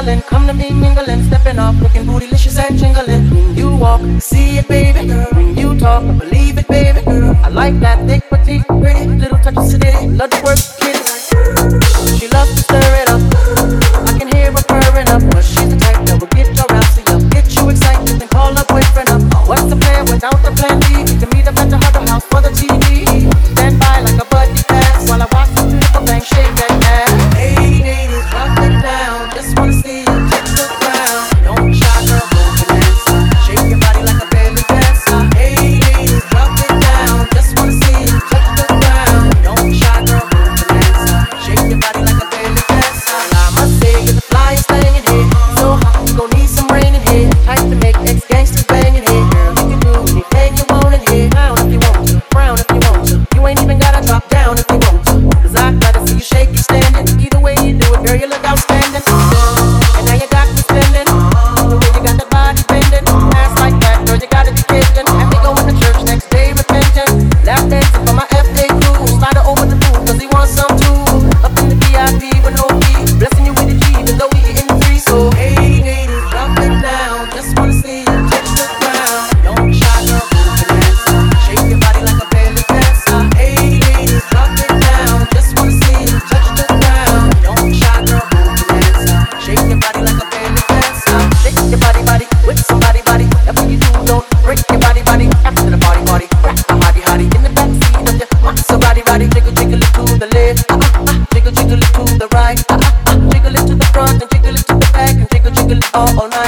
mingling. Come to me mingling, stepping off, looking bootylicious and jingling. When you walk, see it, baby. When you talk, believe it, baby. I like that thick, petite, pretty little touch of city. Love to work, kitty. She loves to stir it up. I can hear her purring up. But she's the type that will get your rousey up, get you excited, then call her boyfriend up. What's the plan without the plan? Oh, oh, all night.